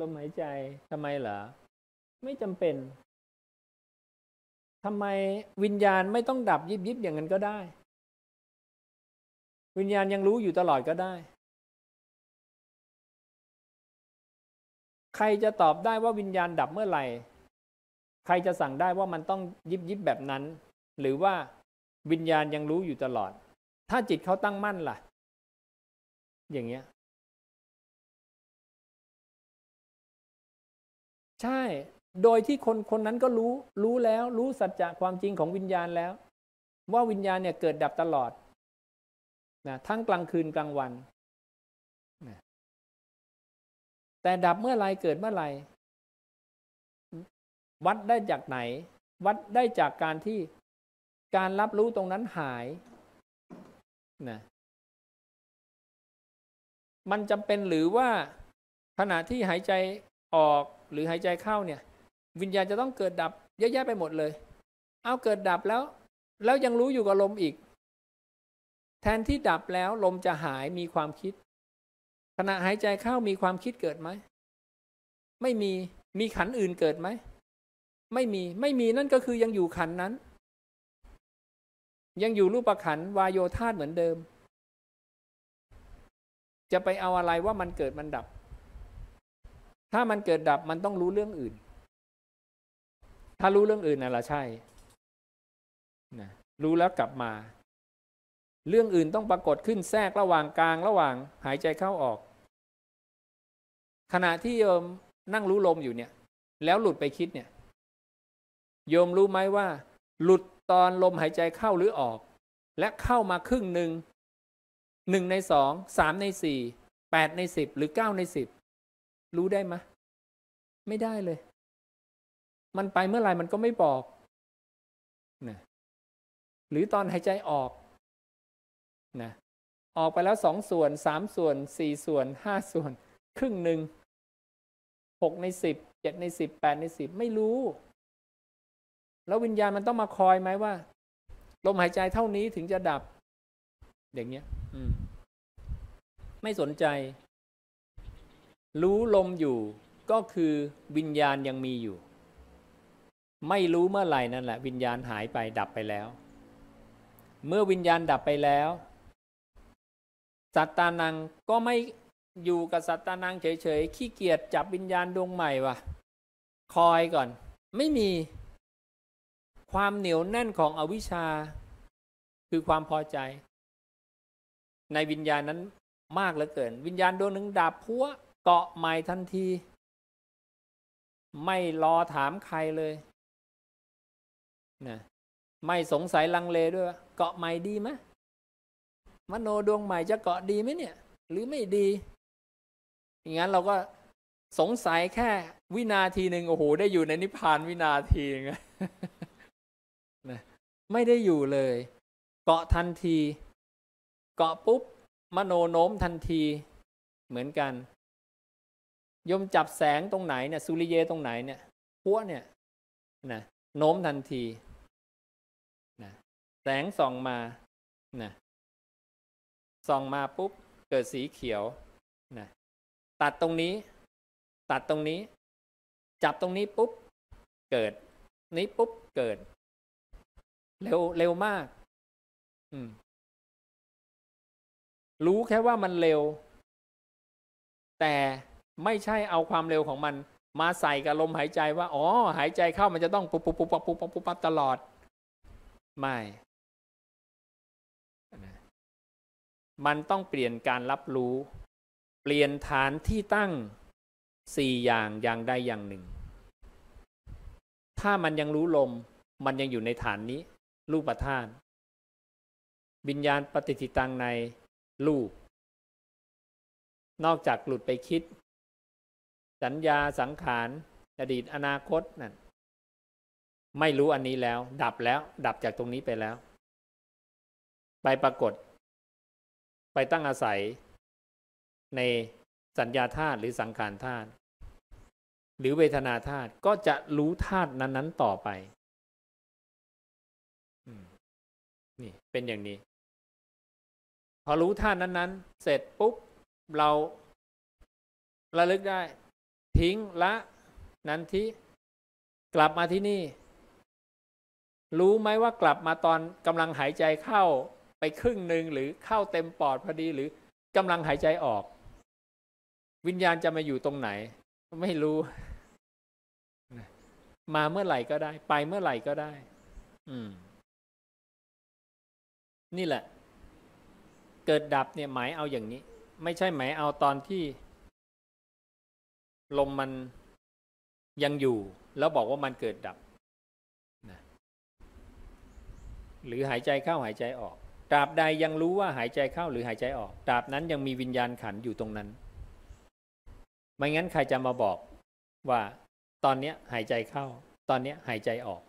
ลมหายใจทำไมเหรอ ไม่จำเป็นทำไมวิญญาณไม่ต้องดับยิบยิบอย่างนั้นก็ได้ วิญญาณยังรู้อยู่ตลอดก็ได้ ใครจะตอบได้ว่าวิญญาณดับเมื่อไหร่ ใครจะสั่งได้ว่ามันต้องยิบยิบแบบนั้น หรือว่าวิญญาณยังรู้อยู่ตลอด ถ้าจิตเขาตั้งมั่นล่ะ อย่างเงี้ย ใช่ โดยที่คนคนนั้นก็รู้รู้แล้วรู้สัจจะความจริงของวิญญาณแล้ว ว่าวิญญาณเนี่ยเกิดดับตลอดนะทั้งกลางคืนกลางวันนะแต่ดับเมื่อไรเกิดเมื่อไรวัดได้จากไหน วัดได้จากการที่การรับรู้ตรงนั้นหายนะมันจำเป็นหรือว่าขณะที่หายใจ ออกหรือหายใจเข้าเนี่ย วิญญาณจะต้องเกิดดับเยอะแยะไปหมดเลย เอาเกิดดับแล้ว แล้วยังรู้อยู่กับลมอีก แทนที่ดับแล้วลมจะหายมีความคิด ขณะหายใจเข้ามีความคิดเกิดไหม ไม่มีมีขันอื่นเกิดไหม ไม่มีไม่มีนั่นก็คือยังอยู่ขันนั้น ยังอยู่รูปขันวายโยธาเหมือนเดิม จะไปเอาอะไรว่ามันเกิดมันดับ ถ้ามันเกิดดับมันต้องรู้เรื่องอื่น ถ้ารู้เรื่องอื่นน่ะละใช่นะรู้แล้วกลับมา เรื่องอื่นต้องปรากฏขึ้นแทรกระหว่างกลางระหว่างหายใจเข้าออก ขณะที่โยมนั่งรู้ลมอยู่เนี่ย แล้วหลุดไปคิดเนี่ย โยมรู้ไหมว่า หลุดตอนลมหายใจเข้าหรือออก และเข้ามาครึ่งหนึ่งหนึ่งในสองสามในสี่แปดในสิบหรือเก้าในสิบ รู้ได้ไหมไม่ได้เลย มันไปเมื่อไหร่มันก็ไม่บอกนะหรือตอนหายใจออกนะออกไปแล้วสองส่วนสามส่วนสี่ส่วนห้าส่วน ครึ่งหนึ่งหกในสิบเจ็ดในสิบแปดในสิบไม่รู้ แล้ววิญญาณมันต้องมาคอยไหมว่า ลมหายใจเท่านี้ถึงจะดับ อย่างเงี้ย อืม ไม่สนใจ รู้ลมอยู่ก็คือวิญญาณยังมีอยู่ ไม่รู้เมื่อไหร่นั่นแหละ วิญญาณหายไปดับไปแล้ว เมื่อวิญญาณดับไปแล้ว สัตตานังก็ไม่อยู่กับสัตตานังเฉยๆขี้เกียจจับวิญญาณดวงใหม่วะคอยก่อน ไม่มีความเหนียวแน่นของอวิชชา คือความพอใจ ในวิญญาณนั้นมากเหลือเกิน วิญญาณดวงหนึ่งดับพัว เกาะใหม่ทันที ไม่รอถามใครเลยนะไม่สงสัยลังเลด้วย เกาะใหม่ดีไหมมโนดวงใหม่จะเกาะดีไหมเนี่ย หรือไม่ดี อย่างนั้นเราก็สงสัยแค่วินาทีหนึ่งโอ้โหได้อยู่ในนิพพานวินาทีไงนะไม่ได้อยู่เลย เกาะทันที เกาะปุ๊บ มโนโน้มทันทีเหมือนกัน ยมจับแสงตรงไหนเนี่ยสุริเยตรงไหนเนี่ยพัวเนี่ยนะโน้มทันทีนะแสงส่องมานะส่องมาปุ๊บเกิดสีเขียวนะตัดตรงนี้ ตัดตรงนี้ จับตรงนี้ปุ๊บเกิด นี้ปุ๊บเกิด เร็วเร็วมาก อืม รู้แค่ว่ามันเร็ว แต่ ไม่ใช่เอาความเร็วของมัน มาใส่กับลมหายใจว่า อ๋อ หายใจเข้ามันจะต้องปุ๊บปุ๊บปุ๊บปุ๊บปุ๊บปุ๊บปุ๊บตลอด ไม่ มันต้องเปลี่ยนการรับรู้ เปลี่ยนฐานที่ตั้งสี่อย่างอย่างใดอย่างหนึ่ง ถ้ามันยังรู้ลม มันยังอยู่ในฐานนี้ รูปธาตุวิญญาณปฏิทิตังในรูป นอกจากหลุดไปคิด สัญญาสังขารอดีตอนาคตนั่นไม่รู้อันนี้แล้ว ดับแล้ว ดับจากตรงนี้ไปแล้ว ไปปรากฏ ไปตั้งอาศัย ในสัญญาธาตุหรือสังขารธาตุหรือเวทนาธาตุก็จะรู้ธาตุนั้น ๆ ต่อไปนี่เป็นอย่างนี้ พอรู้ธาตุนั้น ๆ เสร็จปุ๊บ เราระลึกได้ ทิ้งละนันทิกลับมาที่นี่ รู้ไหมว่ากลับมาตอนกำลังหายใจเข้าไปครึ่งหนึ่งหรือเข้าเต็มปอดพอดีหรือกำลังหายใจออก วิญญาณจะมาอยู่ตรงไหน ไม่รู้ มาเมื่อไหร่ก็ได้ ไปเมื่อไหร่ก็ได้ อืม นี่แหละ เกิดดับเนี่ยหมายเอาอย่างนี้ ไม่ใช่หมายเอาตอนที่ ลมมันยังอยู่ แล้วบอกว่ามันเกิดดับนะหรือหายใจเข้าหายใจออกตราบใดยังรู้ว่าหายใจเข้าหรือหายใจออกตราบนั้นยังมีวิญญาณขันอยู่ตรงนั้น ไม่งั้นใครจะมาบอกว่าตอนนี้หายใจเข้า ตอนนี้หายใจออก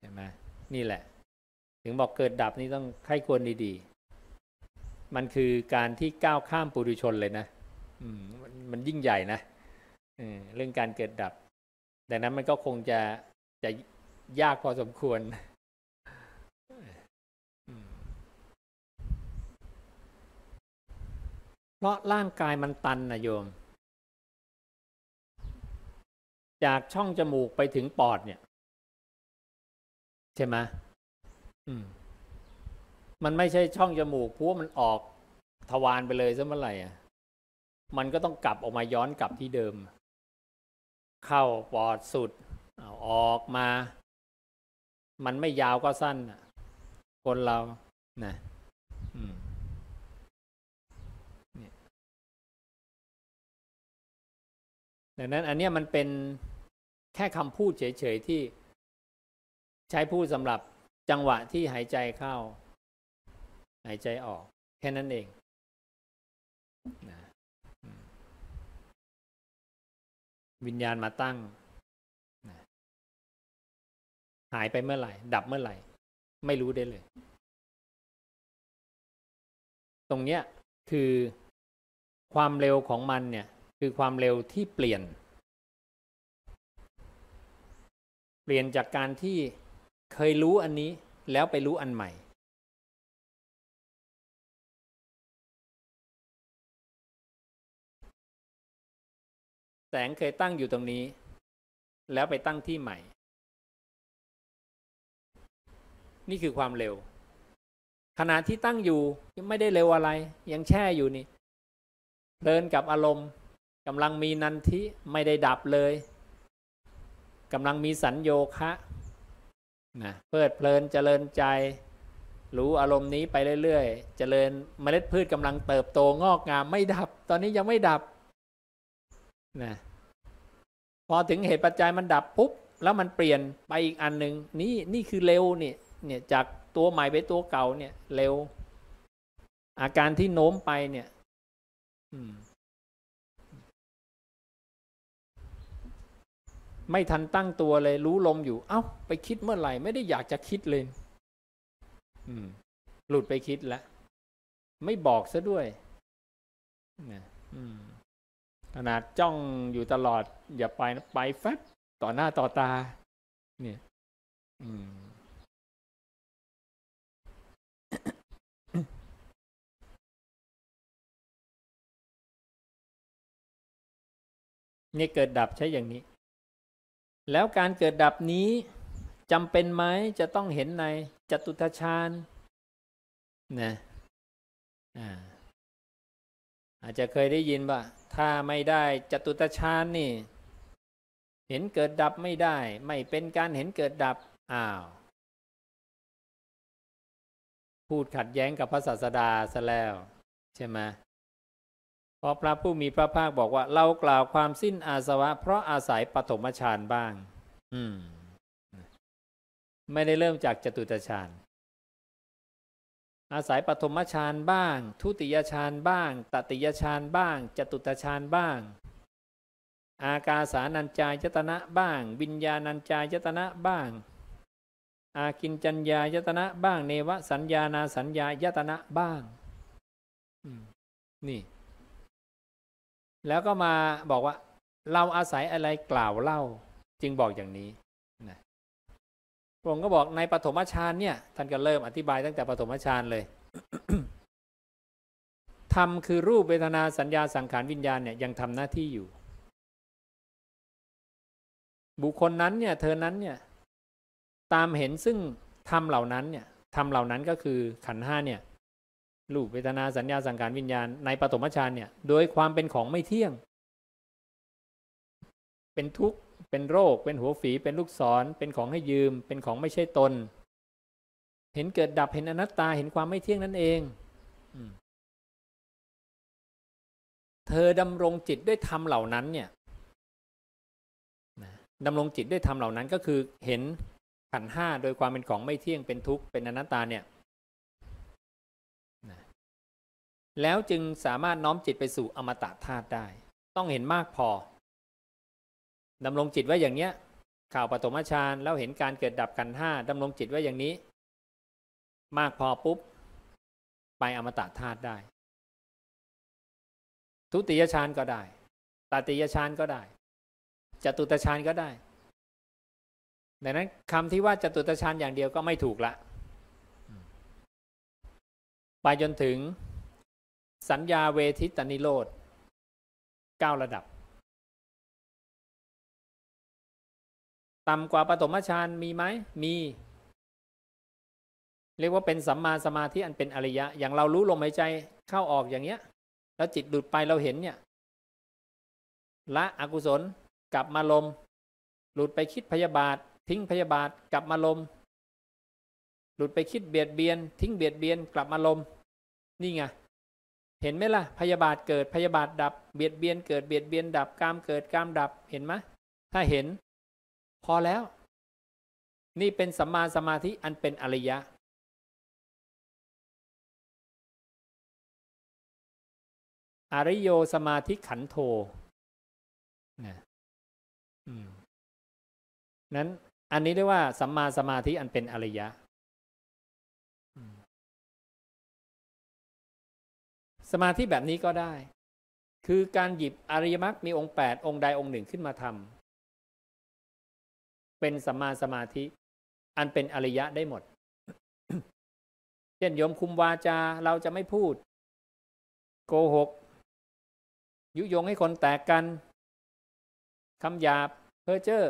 เห็นไหมนี่แหละ ถึงบอกเกิดดับนี่ต้องใครควรดีๆ มันคือการที่ก้าวข้ามปุถุชนเลยนะ มันยิ่งใหญ่นะเรื่องการเกิดดับ ดังนั้นมันก็คงจะจะยากพอสมควรเพราะร่างกายมันตันนะโยม จากช่องจมูกไปถึงปอดเนี่ย ใช่ไหมมมันไม่ใช่ช่องจมูกเพราะมันออกทวารไปเลยซะเมื่อไหร่อะ มันก็ต้องกลับออกมาย้อนกลับที่เดิม เข้าปอดสุดเอาออกมา มันไม่ยาวก็สั้นคนเรานะดังนั้น อันนี้มันเป็นแค่คำพูดเฉยๆที่ใช้พูดสำหรับจังหวะที่หายใจเข้า หายใจออก แค่นั้นเองนะ วิญญาณมาตั้ง หายไปเมื่อไหร่ ดับเมื่อไหร่ ไม่รู้ได้เลย ตรงเนี้ยคือความเร็วของมันเนี่ย คือความเร็วที่เปลี่ยน เปลี่ยนจากการที่เคยรู้อันนี้แล้วไปรู้อันใหม่ แสงเคยตั้งอยู่ตรงนี้ แล้วไปตั้งที่ใหม่ นี่คือความเร็ว ขณะที่ตั้งอยู่ยังไม่ได้เร็วอะไร ยังแช่อยู่นี่เดินกับอารมณ์กำลังมีนันทิไม่ได้ดับเลยกำลังมีสัญโยคะนะเพลิดเพลินเจริญใจ รู้อารมณ์นี้ไปเรื่อยๆ เจริญเมล็ดพืชกำลังเติบโตงอกงามไม่ดับ ตอนนี้ยังไม่ดับ นะพอถึงเหตุปัจจัยมันดับปุ๊บแล้วมันเปลี่ยนไปอีกอันหนึ่งนี่นี่คือเร็วเนี่ยเนี่ยจากตัวใหม่ไปตัวเก่าเนี่ย เร็ว อาการที่โน้มไปเนี่ยมไม่ทันตั้งตัวเลยรู้ลมอยู่ เอา้า ไปคิดเมื่อไหร่ ไม่ได้อยากจะคิดเลยหลุดไปคิดแล้ว ไม่บอกซะด้วยนะอืม ขนาดจ้องอยู่ตลอด อย่าไปนะไปแฟบต่อหน้าต่อตา เนี่ย อืมนี่เกิดดับใช้อย่างนี้ แล้วการเกิดดับนี้จำเป็นไหมจะต้องเห็นในจตุตฌานนะอาจจะเคยได้ยินว่า ถ้าไม่ได้จตุตฌานนี่ เห็นเกิดดับไม่ได้ ไม่เป็นการเห็นเกิดดับอ้าว พูดขัดแย้งกับพระศาสดาซะแล้ว ใช่ไหมพราะพระผู้มีพระภาคบอกว่า เรากล่าวความสิ้นอาสวะ เพราะอาศัยปฐมฌานบ้าง อืม ไม่ได้เริ่มจากจตุตฌาน อาศัยปฐมฌานบ้าง ทุติยฌานบ้าง ตติยฌานบ้าง จตุตฌานบ้าง อากาสานัญจายตนะบ้าง วิญญาณัญจายตนะบ้าง อากินจัญญายตนะบ้าง เนวสัญญานาสัญญายตนะบ้างนี่ แล้วก็มาบอกว่า เราอาศัยอะไรกล่าวเล่า จึงบอกอย่างนี้ พระองค์ก็บอกในปฐมฌานเนี่ยท่านก็เริ่มอธิบายตั้งแต่ปฐมฌานเลยธรรมคือรูปเวทนาสัญญาสังขารวิญญาณเนี่ยยังทำหน้าที่อยู่ บุคคลนั้นเนี่ยเธอนั้นเนี่ยตามเห็นซึ่งธรรมเหล่านั้นเนี่ยธรรมเหล่านั้นก็คือขันห้าเนี่ยรูปเวทนาสัญญาสังขารวิญญาณ ในปฐมฌานเนี่ยโดยความเป็นของไม่เที่ยง เป็นทุกข์ เป็นโรค เป็นหัวฝีเป็นลูกศร เป็นของให้ยืม เป็นของไม่ใช่ตน เห็นเกิดดับเห็นอนัตตาเห็นความไม่เที่ยงนั่นเองเธอดำรงจิตด้วยธรรมเหล่านั้นเนี่ยดำรงจิตด้วยธรรมเหล่านั้นก็คือเห็นขันห้าโดยความเป็นของไม่เที่ยงเป็นทุกข์เป็นอนัตตาเนี่ยแล้วจึงสามารถน้อมจิตไปสู่อมตะธาตุได้ ต้องเห็นมากพอ ดำรงจิตไว้อย่างเนี้ย ข่าวปฐมฌานแล้วเห็นการเกิดดับกันห้าดำรงจิตไว้อย่างนี้ มากพอปุ๊บ ไปอมตะธาตุได้ ทุติยฌานก็ได้ตติยฌานก็ได้จตุตฌานก็ได้ดังนั้นคำที่ว่าจตุตฌานอย่างเดียวก็ไม่ถูกละไปจนถึงสัญญาเวทิตนิโรธเก้าระดับ ต่ำกว่าปฐมฌานมีไหมมี เรียกว่าเป็นสัมมาสมาธิอันเป็นอริยะ อย่างเรารู้ลมหายใจเข้าออกอย่างเงี้ย แล้วจิตหลุดไปเราเห็นเนี่ยละอกุศลกลับมาลม หลุดไปคิดพยาบาท ทิ้งพยาบาทกลับมาลม หลุดไปคิดเบียดเบียน ทิ้งเบียดเบียนกลับมาลม นี่ไงเห็นไหมล่ะ พยาบาทเกิดพยาบาทดับ เบียดเบียนเกิดเบียดเบียนดับกามเกิดกามดับเห็นไหมถ้าเห็น พอแล้ว นี่เป็นสัมมาสมาธิอันเป็นอริยะ อริโยสมาธิขันโทนะนั้นอันนี้เรียกว่าสัมมาสมาธิอันเป็นอริยะ สมาธิแบบนี้ก็ได้ คือการหยิบอริยมรรคมีองค์แปดองค์ใดองค์หนึ่งขึ้นมาทำ เป็นสัมมาสมาธิ อันเป็นอริยะได้หมด เช่นโยมคุมวาจาเราจะไม่พูด โกหก ยุยงให้คนแตกกันคำหยาบเพ้อเจ้อ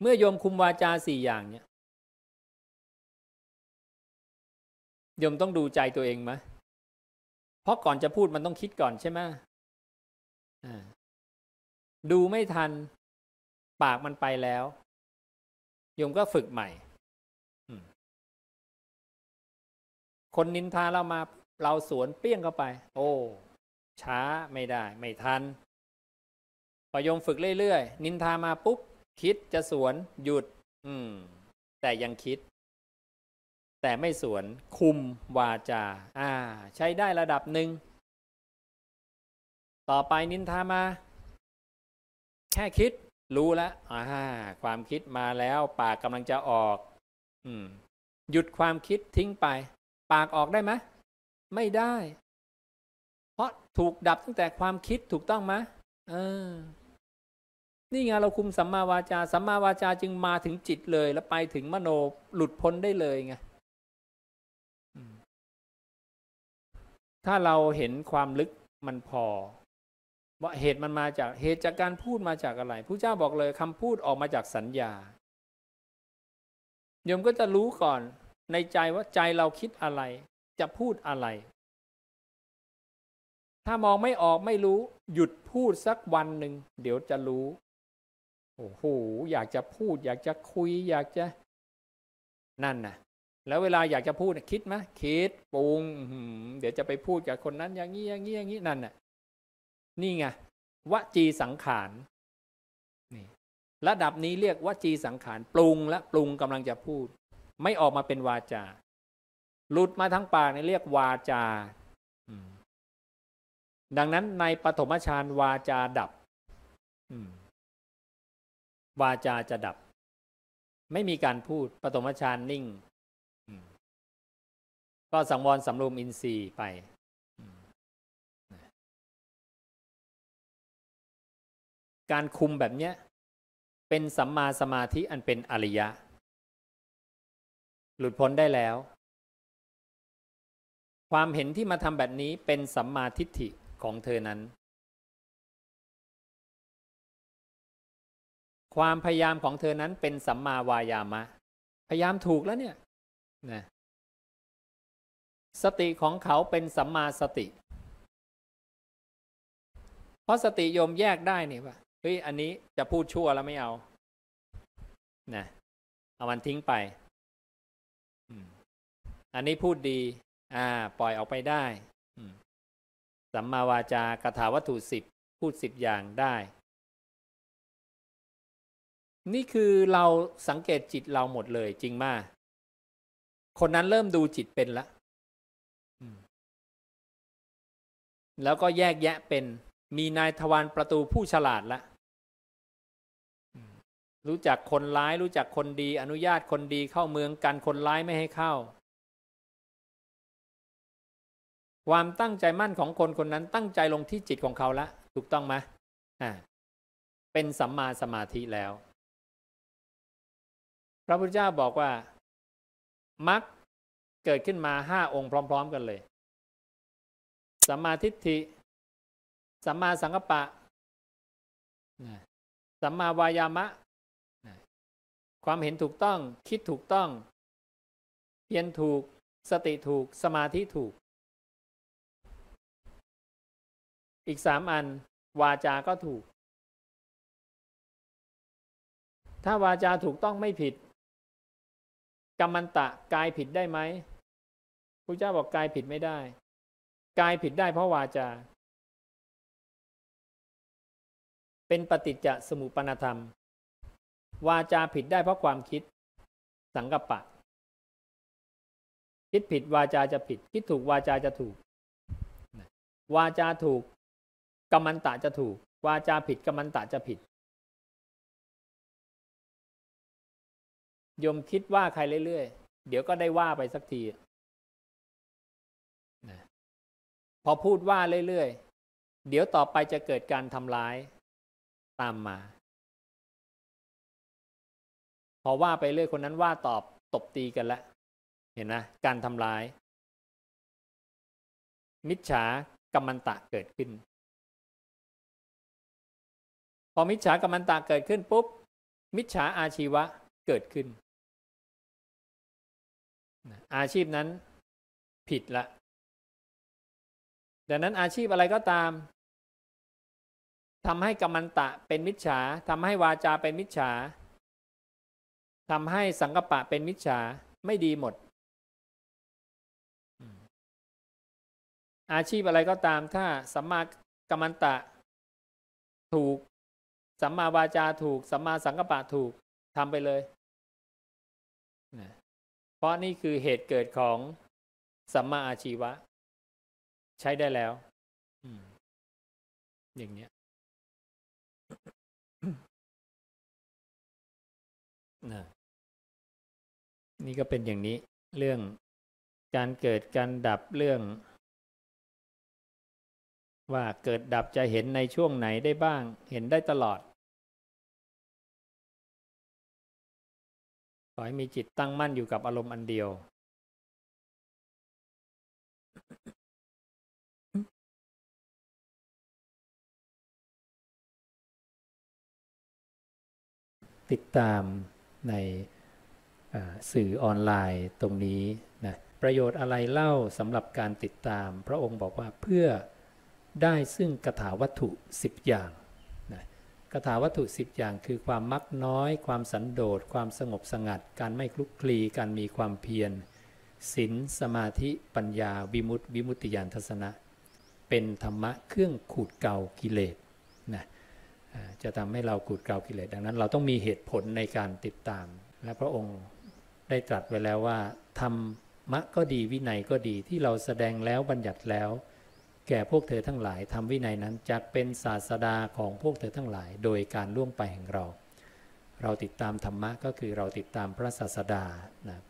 เมื่อโยมคุมวาจาสี่อย่างเนี่ยโยมต้องดูใจตัวเองไหมเพราะก่อนจะพูดมันต้องคิดก่อนใช่ไหม ดูไม่ทัน ปากมันไปแล้วโยมก็ฝึกใหม่คนนินทาเรามาเราสวนเปี้ยงเข้าไป โอ้ ช้าไม่ได้ ไม่ทันพอโยมฝึกเรื่อยๆนินทามาปุ๊บ คิดจะสวนหยุด อืม แต่ยังคิด แต่ไม่สวน คุมวาจา อ่า ใช้ได้ระดับหนึ่ง ต่อไปนินทามา แค่คิดรู้แล้วอ่าความคิดมาแล้วปากกำลังจะออก อืม หยุดความคิดทิ้งไป ปากออกได้ไหมไม่ได้ เพราะถูกดับตั้งแต่ความคิดถูกต้องไหมเออ นี่ไงเราคุมสัมมาวาจาสัมมาวาจาจึงมาถึงจิตเลย แล้วไปถึงมโนหลุดพ้นได้เลยไงถ้าเราเห็นความลึกมันพอ ว่าเหตุมันมาจากเหตุจากการพูดมาจากอะไรผู้เจ้าบอกเลยคำพูดออกมาจากสัญญาโยมก็จะรู้ก่อนในใจว่าใจเราคิดอะไร จะพูดอะไร ถ้ามองไม่ออกไม่รู้ หยุดพูดสักวันหนึ่งเดี๋ยวจะรู้โอ้โหอยากจะพูด อยากจะคุย อยากจะนั่นนะแล้วเวลาอยากจะพูดคิดไหมคิดปรุงเดี๋ยวจะไปพูดกับคนนั้นอย่างนี้อย่างนี้อย่างนี้นั่นน่ะ นี่ไงวจีสังขารนี่ระดับนี้เรียกวจีสังขารปรุงและปรุงกำลังจะพูด ไม่ออกมาเป็นวาจาหลุดมาทั้งปากนี่เรียกวาจาดังนั้นในปฐมฌานวาจาดับวาจาจะดับ ไม่มีการพูดปฐมฌานนิ่งก็สังวรสำรวมอินทรีย์ไป การคุมแบบเนี้ยเป็นสัมมาสมาธิอันเป็นอริยะ หลุดพ้นได้แล้ว ความเห็นที่มาทำแบบนี้เป็นสัมมาทิฏฐิของเธอนั้น ความพยายามของเธอนั้นเป็นสัมมาวายามะ พยายามถูกแล้วเนี่ยนะสติของเขาเป็นสัมมาสติ เพราะสติโยมแยกได้นี่ว่า เฮ้ยอันนี้จะพูดชั่วแล้วไม่เอานะเอามันทิ้งไปอันนี้พูดดี อ่า ปล่อยออกไปได้สัมมาวาจากถาวัตถุสิบพูดสิบอย่างได้ นี่คือเราสังเกตจิตเราหมดเลยจริงมากคนนั้นเริ่มดูจิตเป็นละแล้วก็แยกแยะเป็น มีนายทวารประตูผู้ฉลาดละ รู้จักคนร้ายรู้จักคนดี อนุญาตคนดีเข้าเมืองกันคนร้ายไม่ให้เข้า ความตั้งใจมั่นของคนคนนั้นตั้งใจลงที่จิตของเขาละ ถูกต้องไหมอ่าเป็นสัมมาสมาธิแล้ว พระพุทธเจ้าบอกว่ามักเกิดขึ้นมาห้าองค์พร้อม ๆ กันเลยสัมมาทิฏฐิสัมมาสังกัปปะสัมมาวายามะ ความเห็นถูกต้อง คิดถูกต้อง เพียรถูก สติถูก สมาธิถูก อีกสามอัน วาจาก็ถูก ถ้าวาจาถูกต้องไม่ผิดกรรมันตะกายผิดได้ไหมพระเจ้าบอกกายผิดไม่ได้ กายผิดได้เพราะวาจา เป็นปฏิจจสมุปนธรรม วาจาผิดได้เพราะความคิด สังกปะ คิดผิดวาจาจะผิด คิดถูกวาจาจะถูก วาจาถูกกรรมันตะจะถูก วาจาผิดกรรมันตะจะผิดยมคิดว่าใครเรื่อยๆ เดี๋ยวก็ได้ว่าไปสักทีพอพูดว่าเรื่อยๆ เดี๋ยวต่อไปจะเกิดการทำร้ายตามมา อว่าไปเรื่อยคนนั้นว่าตอบตบตีกันแล้วเห็นนะการทำลาย มิจฉากรรมันตะเกิดขึ้น พอมิจฉากรรมันตะเกิดขึ้นปุ๊บ มิจฉาอาชีวะเกิดขึ้น อาชีพนั้นผิดละดังนั้นอาชีพอะไรก็ตามทำให้กรรมันตะเป็นมิจฉาทำให้วาจาเป็นมิจฉา ทำให้สังกปะเป็นมิจฉาไม่ดีหมด อาชีพอะไรก็ตามถ้าสัมมากรรมันตะ ถูก สัมมาวาจาถูก สัมมาสังกปะถูกทำไปเลย เพราะนี่คือเหตุเกิดของสัมมาอาชีวะ ใช้ได้แล้วอย่างเนี้ยนะ นี่ก็เป็นอย่างนี้เรื่องการเกิดการดับเรื่อง ว่าเกิดดับจะเห็นในช่วงไหนได้บ้าง เห็นได้ตลอดขอให้มีจิตตั้งมั่นอยู่กับอารมณ์อันเดียว ติดตามใน สื่อออนไลน์ตรงนี้นะประโยชน์อะไรเล่าสำหรับการติดตาม พระองค์บอกว่าเพื่อได้ซึ่งกถาวัตถุ 10 อย่างนะกถาวัตถุ 10 อย่างคือความมักน้อย ความสันโดษ ความสงบสงัด การไม่คลุกคลี การมีความเพียรศีลสมาธิปัญญาวิมุตติวิมุตติญาณทัศนะ เป็นธรรมะเครื่องขูดเกากิเลสนะจะทำให้เราขูดเกากิเลสดังนั้นเราต้องมีเหตุผลในการติดตาม และพระองค์ ได้ตรัสไว้แล้วว่าธรรมะก็ดีวินัยก็ดีที่เราแสดงแล้วบัญญัติแล้ว แก่พวกเธอทั้งหลายทำวินัยนั้นจะเป็นศาสดาของพวกเธอทั้งหลาย โดยการล่วงไปแห่งเรา เราติดตามธรรมะก็คือเราติดตามพระศาสดานะ